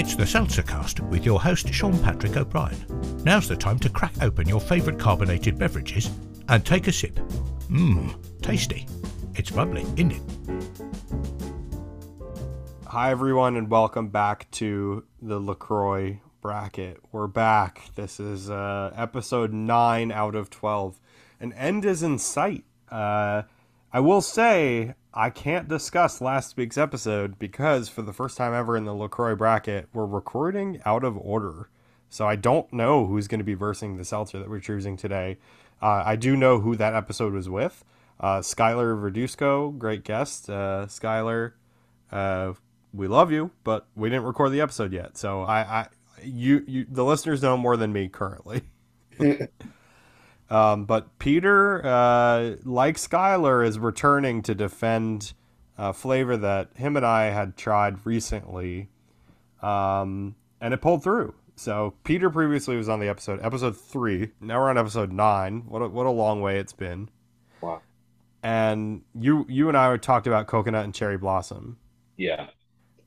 It's the Seltzer Cast with your host Sean Patrick O'Brien. Now's the time to crack open your favourite carbonated beverages and take a sip. Mmm, tasty. It's bubbly, isn't it? Hi, everyone, and welcome back to the LaCroix bracket. We're back. This is uh, episode 9 out of 12. An end is in sight. Uh, I will say, I can't discuss last week's episode because for the first time ever in the LaCroix bracket, we're recording out of order. So I don't know who's going to be versing the seltzer that we're choosing today. Uh, I do know who that episode was with. Uh, Skylar Verdusco, great guest. Uh, Skylar, uh, we love you, but we didn't record the episode yet. So I, I you, you, the listeners know more than me currently. um, but Peter, uh, like Skylar, is returning to defend a flavor that him and I had tried recently, um, and it pulled through. So Peter previously was on the episode, episode three. Now we're on episode nine. What a, what a long way it's been. Wow. And you you and I were talked about coconut and cherry blossom, Yeah.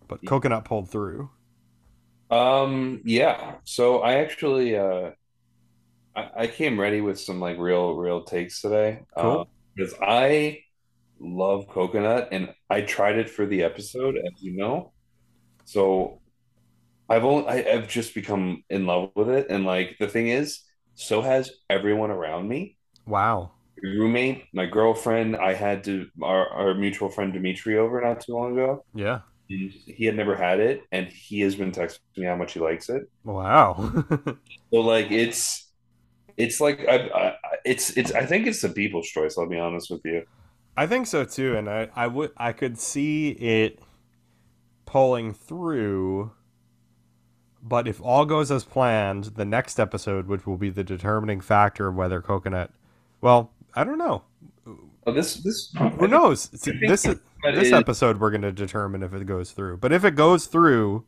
but coconut pulled through. Um, yeah. So I actually uh I, I came ready with some like real real takes today. Cool. Um, because I love coconut and I tried it for the episode, as you know. So I've only I, I've just become in love with it. And like the thing is, so has everyone around me. Wow. My roommate, my girlfriend, I had to our, our mutual friend Dimitri over not too long ago. Yeah. He had never had it, and he has been texting me how much he likes it. Wow. So like it's it's like I, I it's it's I think it's the people's choice. I'll be honest with you. I think so too, and I, I would I could see it pulling through. But if all goes as planned, the next episode, which will be the determining factor of whether coconut, well, I don't know. Oh, this this Who knows? See, this is, this is- episode we're going to determine if it goes through. But if it goes through,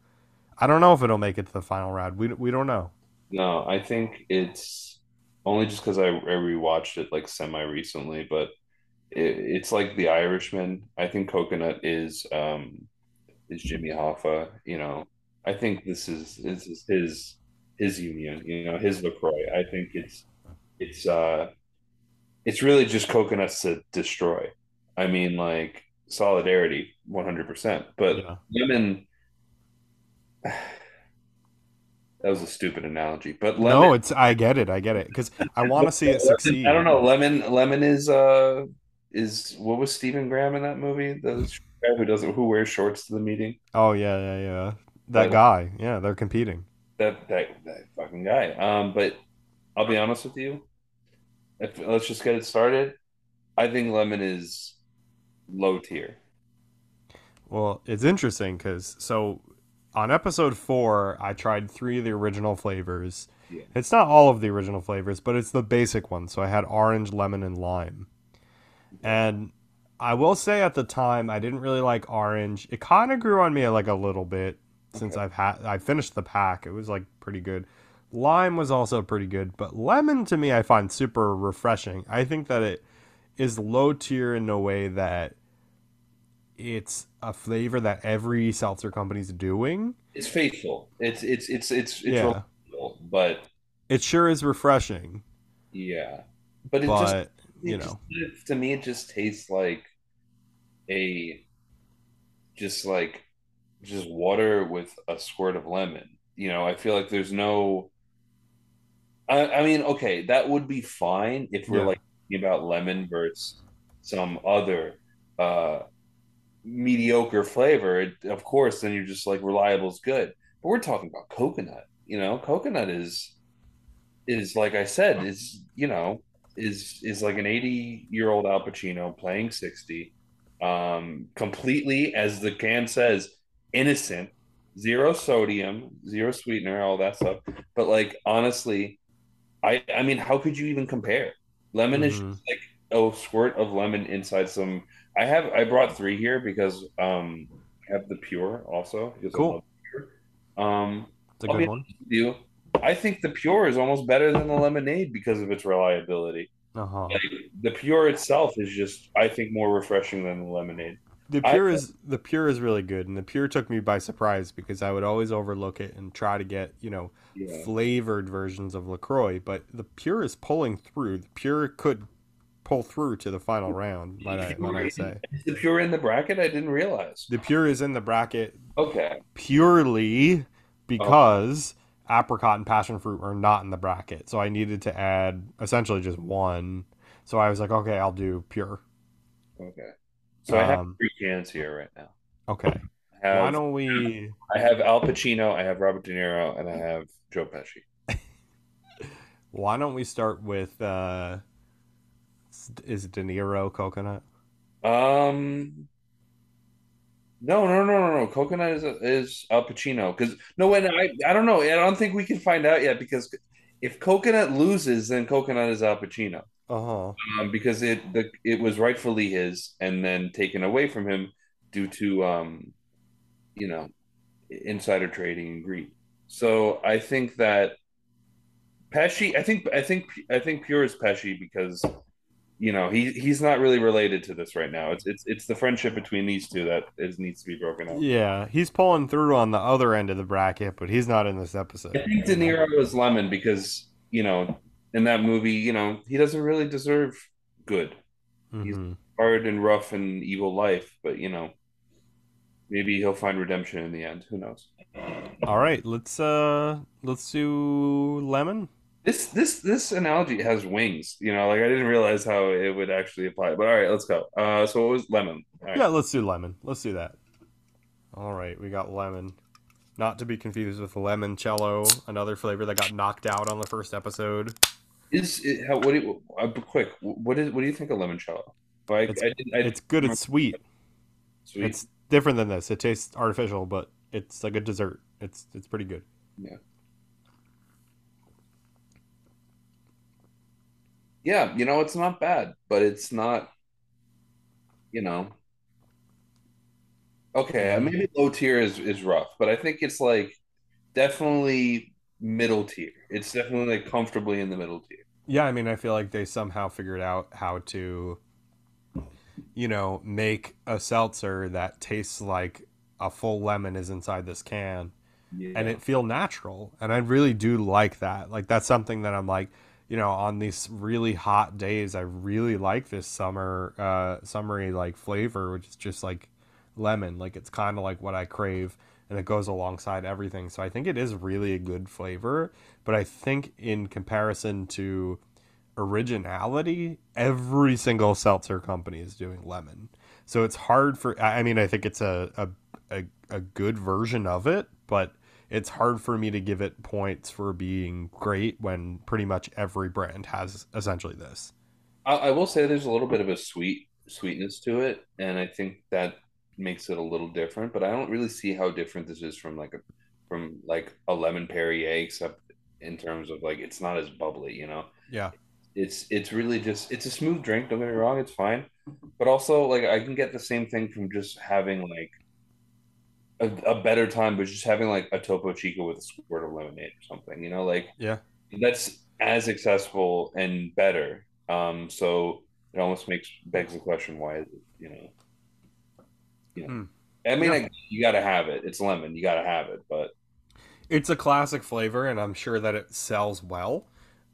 I don't know if it'll make it to the final round. We we don't know. No, I think it's only just because I, I rewatched it like semi recently, but it, it's like The Irishman. I think Coconut is um is Jimmy Hoffa. You know, I think this is this is his his union. You know, his Lacroix. I think it's it's uh it's really just coconuts to destroy. I mean, like solidarity, one hundred percent. But Yeah. lemon. That was a stupid analogy, but lemon. No, it's I get it. I get it because I want to see it succeed. I don't know. Lemon, lemon is uh is what was Stephen Graham in that movie? The guy who doesn't who wears shorts to the meeting. Oh yeah, yeah, yeah. That Right. guy. Yeah, they're competing. That that that fucking guy. Um, but I'll be honest with you. If let's just get it started. I think lemon is low tier. Well, it's interesting because so on episode four, I tried three of the original flavors. Yeah. It's not all of the original flavors, but it's the basic one. So I had orange, lemon, and lime. And I will say at the time, I didn't really like orange. It kind of grew on me like a little bit since Okay. I've had I finished the pack. It was like pretty good. Lime was also pretty good, but lemon to me I find super refreshing. I think that it is low tier in a way that it's a flavor that every seltzer company's doing. It's faithful. It's it's it's it's it's Yeah. relatable, but It sure is refreshing, yeah. But it but just it you just- know, it- to me it just tastes like a just like just water with a squirt of lemon you know i feel like there's no i, I mean okay that would be fine if we're Yeah. like talking about lemon versus some other uh mediocre flavor it, of course then you're just like reliable is good. But we're talking about coconut you know? Coconut is is like i said is you know is is like an 80 year old Al Pacino playing 60 um completely as the can says innocent zero sodium zero sweetener all that stuff. But like honestly I I mean how could you even compare? Lemon is Mhm. just like a squirt of lemon inside some I have I brought three here because um I have the pure also because I Cool. pure. um it's a I'll good one. honest you I think the pure is almost better than the lemonade because of its reliability Uh huh. like the pure itself is just I think more refreshing than the lemonade. The pure I, is the pure is really good, and the pure took me by surprise because I would always overlook it and try to get you know yeah. flavored versions of Lacroix, but the pure is pulling through. The pure could pull through to the final round. Might I, might I say? Is the pure in the bracket? I didn't realize. The pure is in the bracket. Okay. Purely because oh. apricot and passion fruit are not in the bracket, so I needed to add essentially just one. So I was like, okay, I'll do pure. Okay. So um, I have um, three cans here right now. Okay. Have, Why don't we? I have Al Pacino, I have Robert De Niro, and I have Joe Pesci. Why don't we start with? uh Is De Niro coconut? Um. No, no, no, no, no. Coconut is is Al Pacino because no, and I I don't know. I don't think we can find out yet because if Coconut loses, then Coconut is Al Pacino. Uh-huh. Um, because it the it was rightfully his and then taken away from him due to um, you know, insider trading and greed. So I think that Pesci, I think I think I think Pure is Pesci because you know he he's not really related to this right now. It's it's it's the friendship between these two that is needs to be broken up. Yeah, he's pulling through on the other end of the bracket, but he's not in this episode. I think De Niro is Lemon because you know in that movie, you know, he doesn't really deserve good. Mm-hmm. He's hard and rough and evil life, but you know, maybe he'll find redemption in the end. Who knows? All right, let's uh let's do lemon. This this this analogy has wings. You know, like I didn't realize how it would actually apply. But all right, let's go. Uh, so what was lemon? Right. Yeah, let's do lemon. Let's do that. All right, we got lemon. Not to be confused with limoncello, another flavor that got knocked out on the first episode. Is it, how? What do you, uh, quick? What is? What do you think of limoncello? Like, it's, I, I, it's good. It's sweet. Sweet. It's different than this. It tastes artificial, but it's like a dessert. It's it's pretty good. Yeah. Yeah, you know, it's not bad, but it's not. You know. Okay, uh, maybe low tier is is rough, but I think it's like definitely middle tier. It's definitely like comfortably in the middle tier. Yeah, I mean, I feel like they somehow figured out how to, you know, make a seltzer that tastes like a full lemon is inside this can, yeah. and it feel natural. And I really do like that. Like that's something that I'm like, you know, on these really hot days, I really like this summer, uh, summery like flavor, which is just like lemon. Like it's kind of like what I crave and it goes alongside everything. So I think it is really a good flavor. But I think in comparison to originality, every single seltzer company is doing lemon. So it's hard for. I mean, I think it's a a, a, a good version of it, but it's hard for me to give it points for being great when pretty much every brand has essentially this. I, I will say there's a little bit of a sweet sweetness to it, and I think that makes it a little different, but I don't really see how different this is from like a from like a lemon Perrier, except in terms of like it's not as bubbly, you know. Yeah. It's it's really just it's a smooth drink. Don't get me wrong, it's fine, but also like I can get the same thing from just having like a, a better time, but just having like a Topo Chico with a squirt of lemonade or something, you know, like yeah, that's as accessible and better. Um, so it almost makes begs the question why is it, you know you know, mm. I mean, yeah. I, you got to have it. It's lemon. You got to have it, but it's a classic flavor, and I'm sure that it sells well.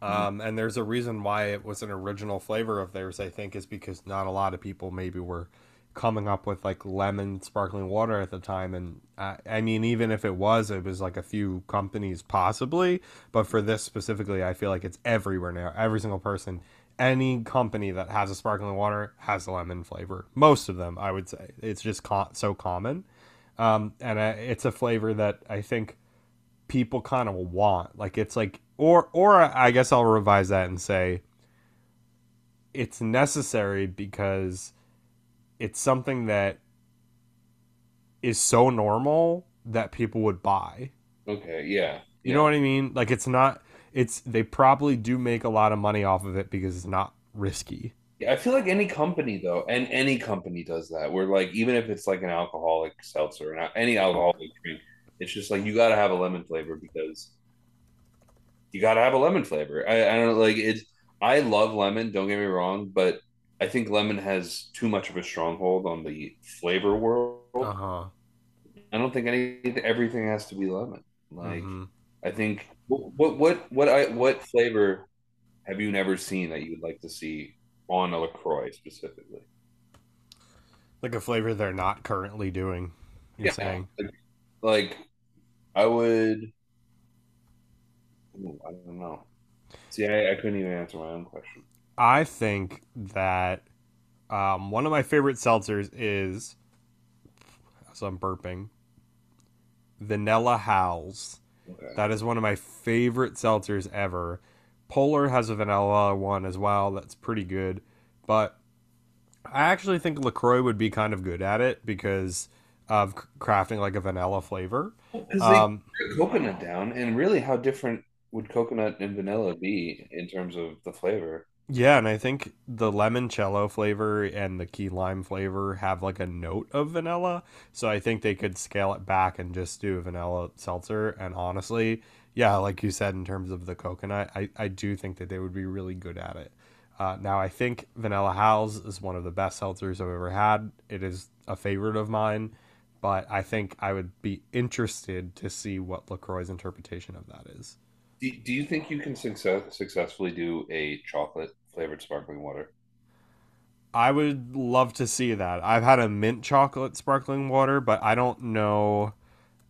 Mm-hmm. Um, and there's a reason why it was an original flavor of theirs. I think is because not a lot of people maybe were coming up with like lemon sparkling water at the time. And I mean, even if it was, it was like a few companies possibly. But for this specifically, I feel like it's everywhere now. Every single person any company that has a sparkling water has a lemon flavor. Most of them, I would say, it's just co- so common, um, and uh, it's a flavor that I think people kind of want. Like it's like, or or I guess I'll revise that and say it's necessary because it's something that is so normal that people would buy. Okay, yeah. You yeah. know what I mean? Like it's not it's they probably do make a lot of money off of it because it's not risky. Yeah, I feel like any company though, and any company does that. Where like even if it's like an alcoholic seltzer or any alcoholic drink, it's just like you got to have a lemon flavor because you got to have a lemon flavor. I, I don't like it. I love lemon. Don't get me wrong, but I think lemon has too much of a stronghold on the flavor world. Uh huh. I don't think any everything has to be lemon. Like Mhm. I think what what what I what flavor have you never seen that you would like to see on a Lacroix specifically? Like a flavor they're not currently doing. You're saying. Like, like, I would. Ooh, I don't know. See, I, I couldn't even answer my own question. I think that um, one of my favorite seltzers is, so I'm burping, Vanilla Howls. Okay. That is one of my favorite seltzers ever. Polar has a vanilla one as well. That's pretty good. But I actually think LaCroix would be kind of good at it because of crafting like a vanilla flavor. Because Um, coconut down, and really, how different would coconut and vanilla be in terms of the flavor? Yeah, and I think the limoncello flavor and the key lime flavor have like a note of vanilla. So I think they could scale it back and just do a vanilla seltzer. And honestly, yeah, like you said, in terms of the coconut, I, I do think that they would be really good at it. Uh, now, I think Vanilla Howls is one of the best seltzers I've ever had. It is a favorite of mine, but I think I would be interested to see what LaCroix's interpretation of that is. Do, do you think you can success, successfully do a chocolate flavored sparkling water? I would love to see that. I've had a mint chocolate sparkling water, but I don't know.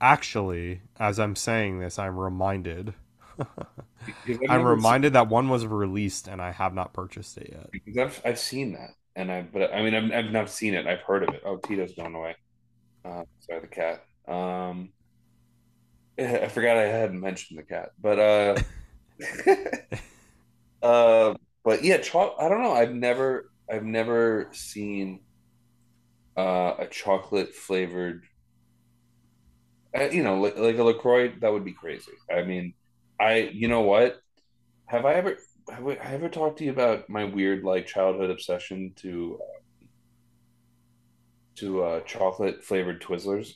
Actually, as I'm saying this, I'm reminded. I'm reminded that one was released and I have not purchased it yet. Because I've I've seen that, and I but I mean I've I've not seen it. I've heard of it. Oh, Tito's gone away. Uh, sorry, the cat. Um, I forgot I hadn't mentioned the cat, but uh, uh, but yeah, cho- I don't know. I've never I've never seen uh a chocolate flavored. Uh, you know, like, like a Lacroix, that would be crazy. I mean, I you know what? Have I ever have I ever talked to you about my weird like childhood obsession to uh, to uh, chocolate flavored Twizzlers?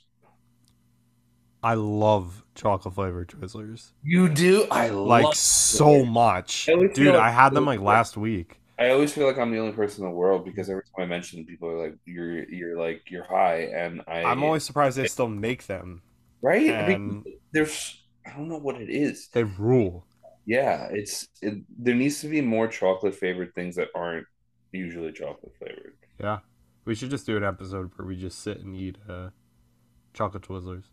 I love chocolate flavored Twizzlers. You do? I Like so much. I Dude, feel I had them like- like last week. I always feel like I'm the only person in the world because every time I mention them, people are like, "You're you're like you're high," and I I'm always surprised they still make them. right. and- there's I don't know what it is. They rule. Yeah, it's it, there needs to be more chocolate flavored things that aren't usually chocolate flavored. Yeah. We should just do an episode where we just sit and eat uh, chocolate Twizzlers.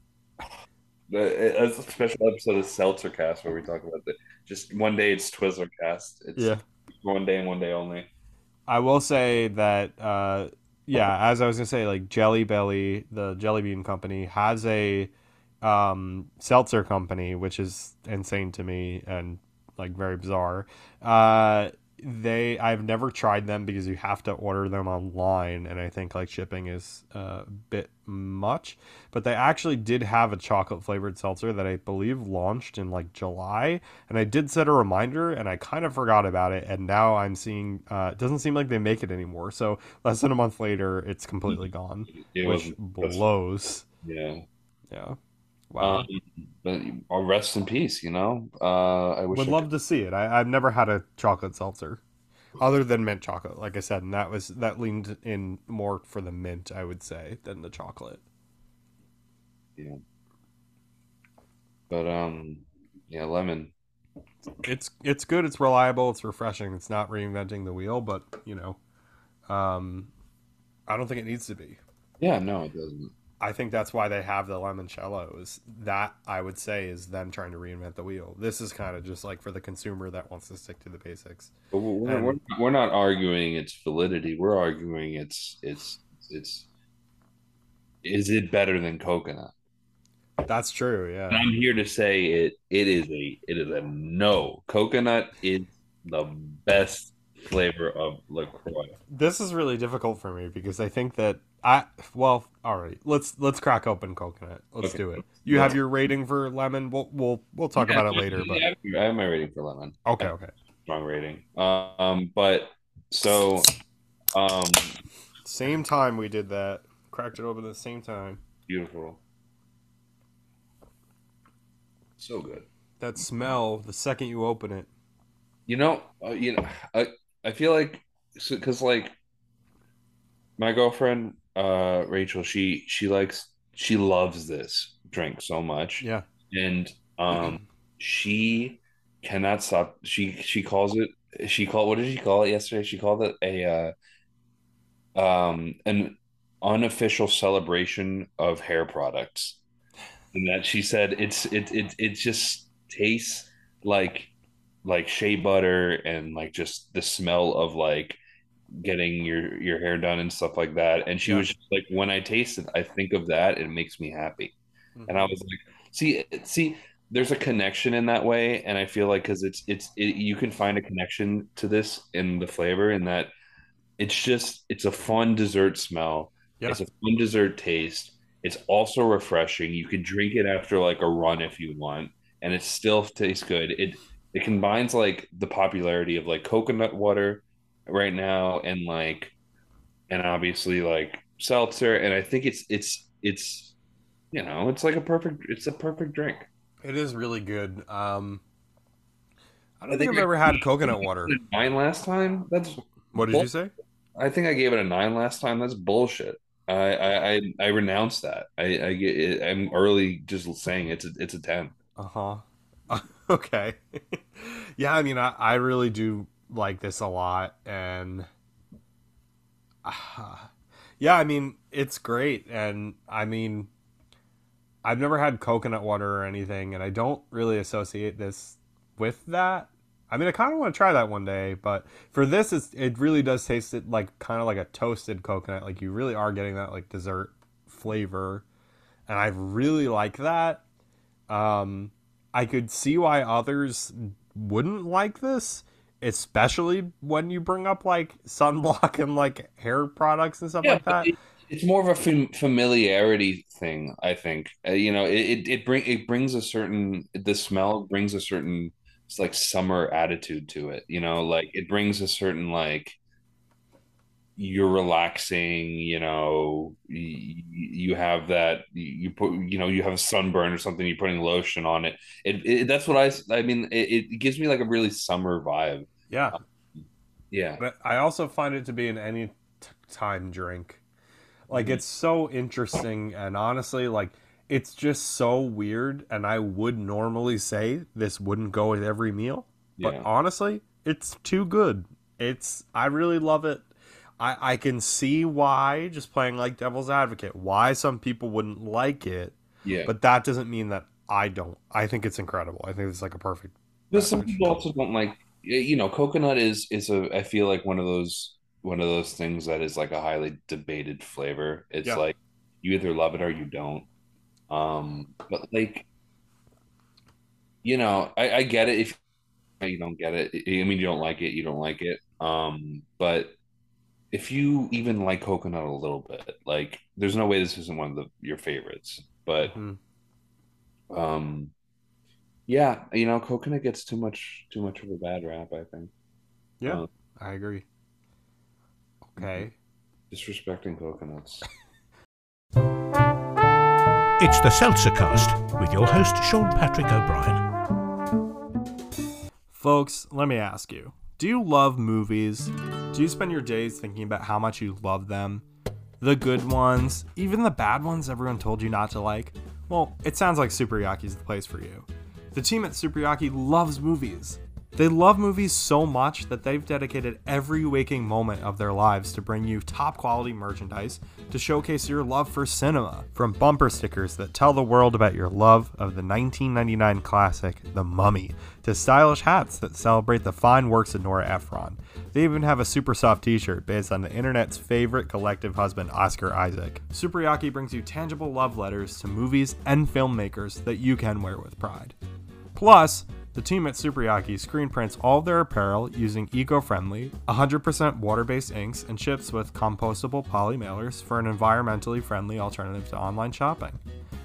A special episode of Seltzer Cast where we talk about the just one day it's Twizzler Cast. It's Yeah. one day and one day only. I will say that, uh, yeah, as I was gonna say, like Jelly Belly, the Jelly Bean Company has a um, seltzer company, which is insane to me and like very bizarre. Uh, they, I've never tried them because you have to order them online, and I think like shipping is a bit much. But they actually did have a chocolate flavored seltzer that I believe launched in like July, and I did set a reminder, and I kind of forgot about it, and now I'm seeing uh, it doesn't seem like they make it anymore. So less than a month later, it's completely gone, It which blows. yeah. Yeah. Wow. Um, but I'll rest in peace. You know. Uh, I wish Would I love to see it. I, I've never had a chocolate seltzer, other than mint chocolate. Like I said, and that was that leaned in more for the mint, I would say, than the chocolate. Yeah. But um, yeah, lemon. It's it's good. It's reliable. It's refreshing. It's not reinventing the wheel, but you know, um, I don't think it needs to be. Yeah, no, it doesn't. I think that's why they have the limoncello. Is that I would say is them trying to reinvent the wheel. This is kind of just like for the consumer that wants to stick to the basics. But we're, And- we're, we're not arguing its validity. We're arguing it's it's it's. Is it better than coconut? That's true. Yeah. And I'm here to say it. It is a it is a no. Coconut is the best flavor of Lacroix. This is really difficult for me because I think that I well, all right. Let's let's crack open coconut. Let's Okay. do it. You have your rating for lemon. We'll we'll we'll talk Yeah, about it later. But I have, my rating for lemon. okay, okay. Strong rating. Um, but so, um, Same time we did that. Cracked it open at the same time. beautiful. So good. That smell. The second you open it. You know, uh, you know, I I feel like because like my girlfriend, uh, Rachel, she she likes she loves this drink so much, Yeah. and um, she cannot stop. She she calls it. She called. What did she call it yesterday? She called it a uh, um an unofficial celebration of hair products, and that she said it's it it it just tastes like like shea butter and like just the smell of like getting your your hair done and stuff like that. And she Yeah. was just like, when I taste it, I think of that. It makes me happy. And I Mhm. was like, see, see, there's a connection in that way, and I feel like because it's it's it, you can find a connection to this in the flavor, in that it's just it's a fun dessert smell. Yeah. It's a fun dessert taste. It's also refreshing. You can drink it after like a run if you want, and it still tastes good. It it combines like the popularity of like coconut water right now and like and obviously like seltzer, and I think it's it's it's you know it's like a perfect it's a perfect drink. It is really good. Um, I don't I think think I've I- ever had coconut water. Nine last time. That's What did you say? I think I gave it a nine last time. That's bullshit. I I I, I renounce that. I I get I'm early just saying it's a, it's a ten. Uh huh. Okay. yeah, I mean, I, I really do like this a lot, and uh, yeah, I mean, it's great, and I mean, I've never had coconut water or anything, and I don't really associate this with that. I mean, I kind of want to try that one day, but for this, it's, it really does taste it like kind of like a toasted coconut. Like you really are getting that like dessert flavor, and I really like that. Um, I could see why others wouldn't like this, especially when you bring up like sunblock and like hair products and stuff like that. it- it's more of a fam- familiarity thing. I think uh, you know it it, it bring it brings a certain the smell brings a certain it's like summer attitude to it. You know, like it brings a certain like you're relaxing you know you, you have that you put you know you have a sunburn or something you're putting lotion on it it, it that's what i i mean it, it gives me like a really summer vibe Yeah, yeah but I also find it to be an any t- time drink. Like Mhm. it's so interesting, and honestly, like it's just so weird. And I would normally say this wouldn't go with every meal, but honestly, it's too good. It's I really love it. I I can see why just playing like devil's advocate why some people wouldn't like it, yeah but that doesn't mean that I don't. I think it's incredible. I think it's like a perfect. but some people also don't like you know coconut is is a i feel like one of those one of those things that is like a highly debated flavor it's Yeah. like you either love it or you don't um but like you know i i get it if you don't get it i mean you don't like it you don't like it um but if you even like coconut a little bit like there's no way this isn't one of the, your favorites but Mhm. um yeah you know coconut gets too much too much of a bad rap i think Yeah, Uh, I agree. Okay. disrespecting coconuts It's the Seltzer Cast with your host Sean Patrick O'Brien. Folks, let me ask you do you love movies? Do you spend your days thinking about how much you love them? The good ones, even the bad ones everyone told you not to like? Well, it sounds like Super Yaki's the place for you. The team at Super Yaki loves movies. They love movies so much that they've dedicated every waking moment of their lives to bring you top quality merchandise to showcase your love for cinema. From bumper stickers that tell the world about your love of the 1999 classic The Mummy, to stylish hats that celebrate the fine works of Nora Ephron. They even have a super soft t shirt based on the internet's favorite collective husband, Oscar Isaac. Super Yaki brings you tangible love letters to movies and filmmakers that you can wear with pride. Plus, the team at Superyaki screen prints all their apparel using eco-friendly, 100% water-based inks and ships with compostable poly mailers for an environmentally friendly alternative to online shopping.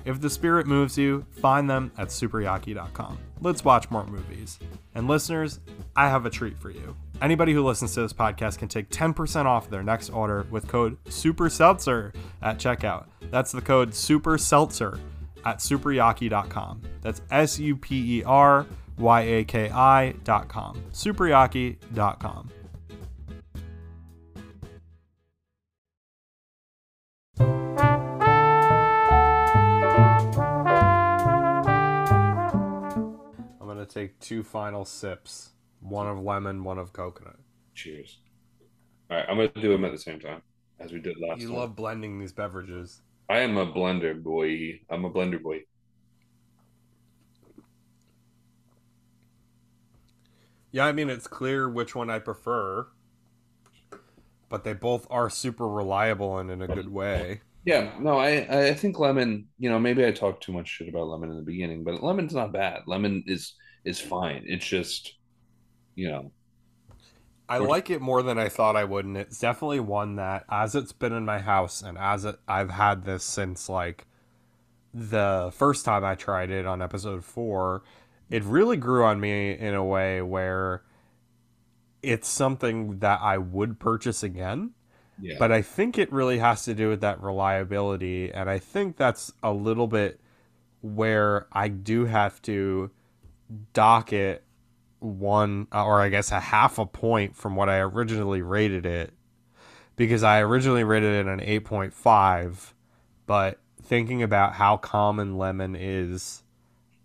If the spirit moves you, find them at superyaki.com. Let's watch more movies. And listeners, I have a treat for you. Anybody who listens to this podcast can take 10% off their next order with code SUPERSELTZER at checkout. That's the code SUPERSELTZER at superyaki.com. That's S U P E R yaki.com, com. I'm going to take two final sips one of lemon, one of coconut. Cheers. All right, I'm going to do them at the same time as we did last You time. love blending these beverages. I am a blender boy. I'm a blender boy. Yeah, I mean it's clear which one I prefer, but they both are super reliable and in a good way. Yeah, no, I I think lemon. You know, maybe I talked too much shit about lemon in the beginning, but lemon's not bad. Lemon is is fine. It's just, you know, I like it more than I thought I would, and it's definitely one that, as it's been in my house, and as it, I've had this since like the first time I tried it on episode four, it really grew on me in a way where it's something that I would purchase again. yeah. But I think it really has to do with that reliability, and I think that's a little bit where I do have to dock it one, or I guess a half a point from what I originally rated it, because I originally rated it an eight point five, but thinking about how common lemon is,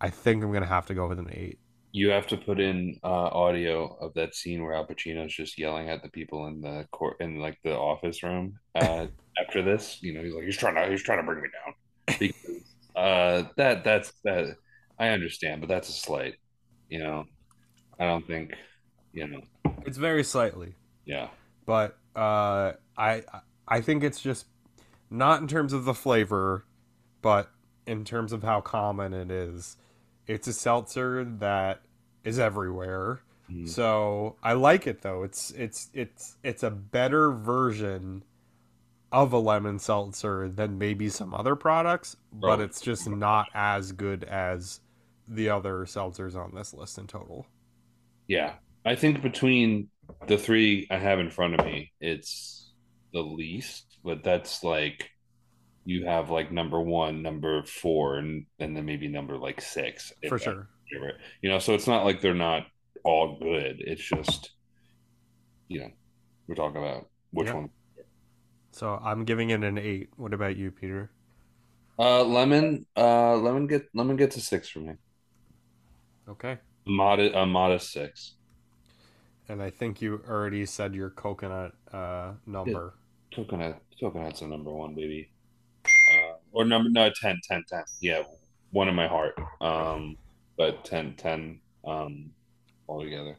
I think I'm gonna have to go with an eight. You have to put in uh, audio of that scene where Al Pacino's just yelling at the people in the court in like the office room. Uh, after this, you know, he's like, he's trying to, he's trying to bring me down. Because uh, that, that's that. I understand, but that's a slight. You know, I don't think, you know, It's very slightly. yeah, but uh, I I think it's just not in terms of the flavor, but in terms of how common it is. It's a seltzer that is everywhere. Mhm. So I like it though. It's it's it's it's a better version of a lemon seltzer than maybe some other products, but it's just not as good as the other seltzers on this list in total. yeah. I think between the three I have in front of me, it's the least, but that's like you have like number one, number four, and, and then maybe number like six. For sure. favorite. You know, so it's not like they're not all good. It's just, you know, we're talking about which Yeah. one. So I'm giving it an eight. What about you, Peter? Uh, lemon, uh, lemon get lemon gets a six for me. Okay. Modest, a modest six. And I think you already said your coconut uh, number. Coconut, coconut's a number one, baby. Or number no 10, 10, 10. Yeah, one in my heart. Um, but 10, 10 um, altogether.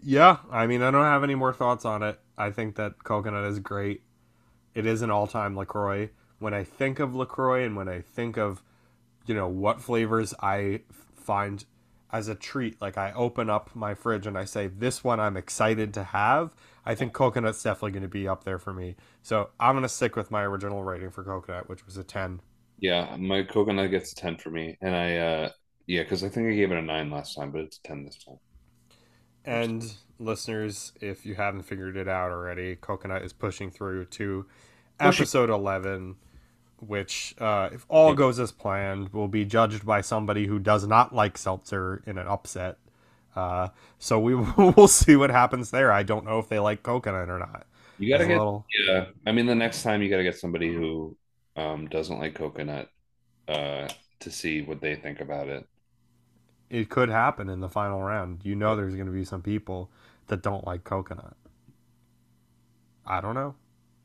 Yeah. I mean, I don't have any more thoughts on it. I think that coconut is great. It is an all-time Lacroix. When I think of Lacroix and when I think of, you know, what flavors I find as a treat, like I open up my fridge and I say, "This one I'm excited to have." I think coconut's definitely going to be up there for me. So I'm going to stick with my original rating for coconut, which was a ten. Yeah, my coconut gets a 10 for me. And I, uh, yeah, because I think I gave it a nine last time, but it's a 10 this time. And listeners, if you haven't figured it out already, Coconut is pushing through to Pushing. episode 11, which, uh, if all goes as planned, will be judged by somebody who does not like seltzer in an upset. Uh, so we will see what happens there. I don't know if they like coconut or not. You gotta get, little- yeah. I mean, the next time you gotta get somebody who um, doesn't like coconut uh, to see what they think about it. it could happen in the final round. You know, there's going to be some people that don't like coconut. I don't know.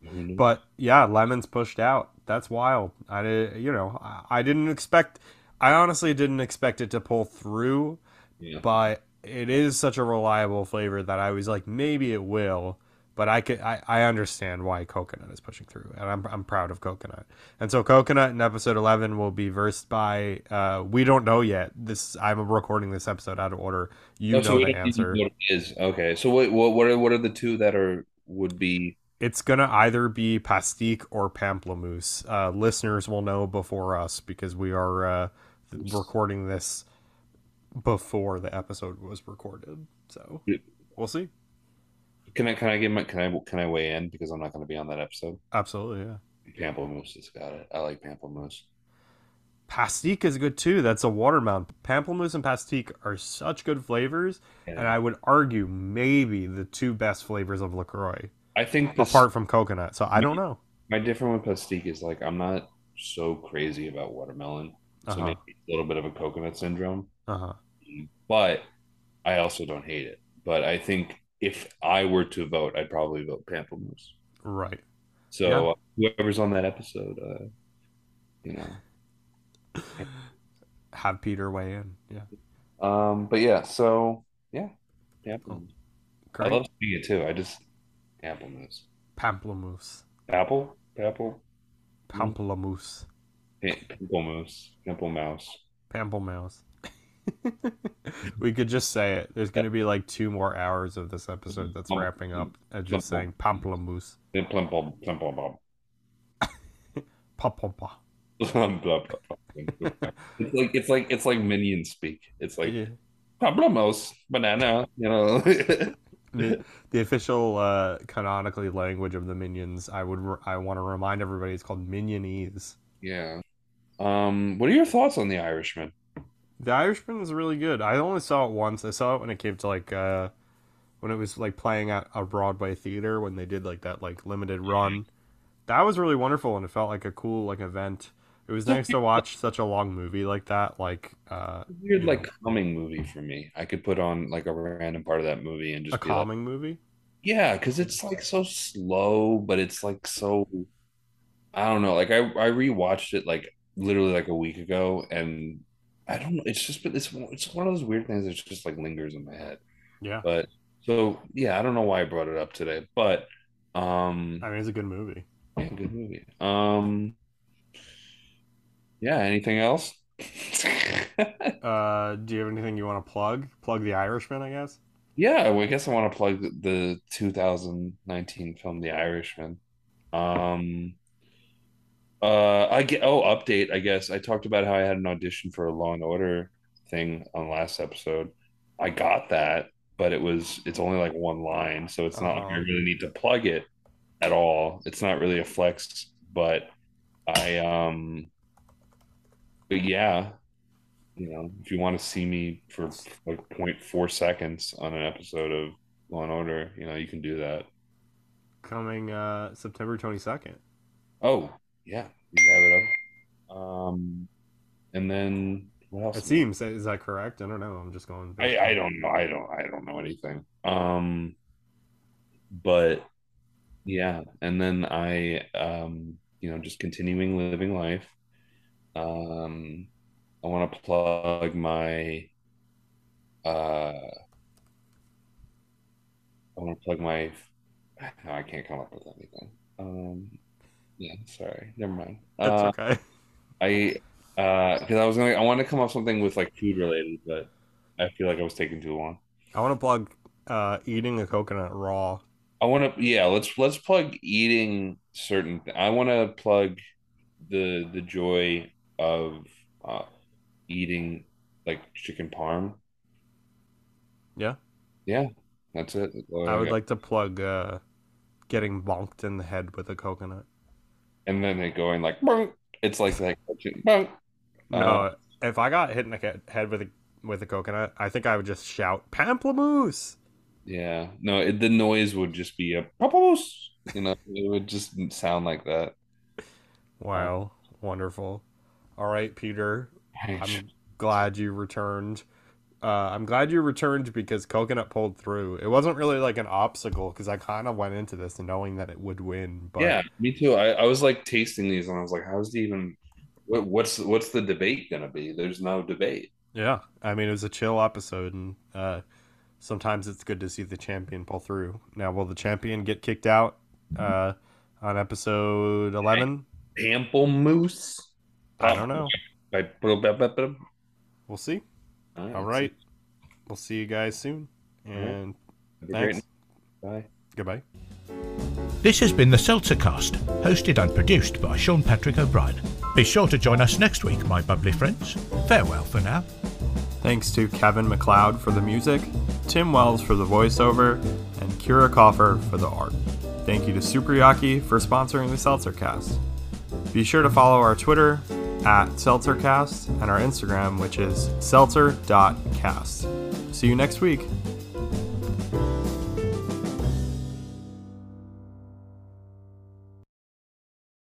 Knew? But yeah, lemons pushed out. That's wild. I did, you know, I, I didn't expect. I honestly didn't expect it to pull through, yeah. but it is such a reliable flavor that I was like, maybe it will. But I could, I, I understand why coconut is pushing through, and I'm, I'm proud of coconut. And so coconut in episode 11 will be versed by. Uh, we don't know yet. This I'm recording this episode out of order. You Oh, know we the answer. know what it is okay. So what what what are what are the two that are would be It's gonna either be pastèque or pamplemousse. Uh, listeners will know before us because we are uh, recording this before the episode was recorded. So we'll see. Can I can I get my can I can I weigh in because I'm not going to be on that episode? Absolutely, yeah. Pamplemousse has got it. I like pamplemousse. Pastèque is good too. That's a watermelon. Pamplemousse and pastèque are such good flavors, Yeah. and I would argue maybe the two best flavors of Lacroix, I think this, apart from coconut. So I don't know. my different with pastèque is like I'm not so crazy about watermelon, so Uh-huh. maybe a little bit of a coconut syndrome. Uh huh. But I also don't hate it. But I think if I were to vote, I'd probably vote Pamplemousse. Right. So Yeah. uh, whoever's on that episode, uh, you know. Have Peter weigh in. Yeah. Um, but yeah, so yeah, Pamplemousse. I Great. love seeing it too. I just Pamplemousse. Pamplemousse. Apple, apple, Pamplemousse. Pamplemousse, Pamplemouse. Pamplemousse. we could just say it. There's going to be like two more hours of this episode that's wrapping up and just saying pamplemousse. Papa. It's like it's like it's like minion speak. It's like Yeah. Banana, you know. The, the official uh, canonically language of the minions, I would re- I want to remind everybody, it's called Minionese. yeah. Um, what are your thoughts on the Irishman? The Irishman is really good. I only saw it once. I saw it when it came to like uh when it was like playing at a Broadway theater when they did like that like limited run. That was really wonderful and it felt like a cool like event. It was nice to watch such a long movie like that. Like uh Weird, like know, calming movie for me. I could put on like a random part of that movie and just a be like, calming movie. yeah, because it's like so slow, but it's like so. I don't know. Like I I rewatched it like literally like a week ago, and I don't know. It's just but it's it's one of those weird things that just like lingers in my head. Yeah. But so yeah, I don't know why I brought it up today, but um, I mean, it's a good movie. yeah, good movie. Um, yeah. Anything else? Uh, do you have anything you want to plug? Plug The Irishman, I guess. Yeah, well, I guess I want to plug the, the 2019 film The Irishman. Um, uh, I get oh update. I guess I talked about how I had an audition for a Law and Order thing on last episode. I got that, but it was it's only like one line, so it's not like I really need to plug it at all. It's not really a flex, but I um, but yeah, you know, if you want to see me for like 0.4 seconds on an episode of Law and Order, you know, you can do that. Coming uh September twenty second. Oh, yeah, we have it up. Um, and then what else? It seems is that correct? I don't know. I'm just going. I, I don't know. I don't. I don't know anything. Um, but yeah, and then I, um, you know, just continuing living life. Um, I want to plug my. Uh, I want to plug my. No, I can't come up with anything. Um, yeah, sorry. Never mind. That's Uh, okay. I uh because I was gonna I wanted to come up with something with like food related, but I feel like I was taking too long. I want to plug uh eating a coconut raw. I want to yeah, let's let's plug eating certain I want to plug the the joy of uh eating like chicken parm. Yeah. Yeah, that's it. That's I would got. like to plug uh getting bonked in the head with a coconut. And then they go in like bonk. It's like that bonk. No, Uh, if I got hit in the head with a with a coconut, I think I would just shout pamplemousse. Yeah, no, it, the noise would just be a papamoose. You know, it would just sound like that. Wow, wonderful. All right, Peter. I'm glad you returned. Uh, I'm glad you returned because coconut pulled through. It wasn't really like an obstacle because I kind of went into this knowing that it would win. But Yeah, me too. I, I was like tasting these and I was like, how's the even what, what's what's the debate gonna be? There's no debate. yeah, I mean it was a chill episode, and uh, sometimes it's good to see the champion pull through. Now, will the champion get kicked out uh, on episode eleven? Pamplemousse. I don't know. We'll see. Right. All right, we'll see you guys soon, and Have thanks. Bye. Goodbye. This has been the Seltzer Cast, hosted and produced by Sean Patrick O'Brien. Be sure to join us next week, my bubbly friends. Farewell for now. Thanks to Kevin MacLeod for the music, Tim Wells for the voiceover, and Kyra Kaufer for the art. Thank you to Superyaki for sponsoring the Seltzercast. Be sure to follow our Twitter at Seltzercast and our Instagram, which is seltzer.cast. See you next week.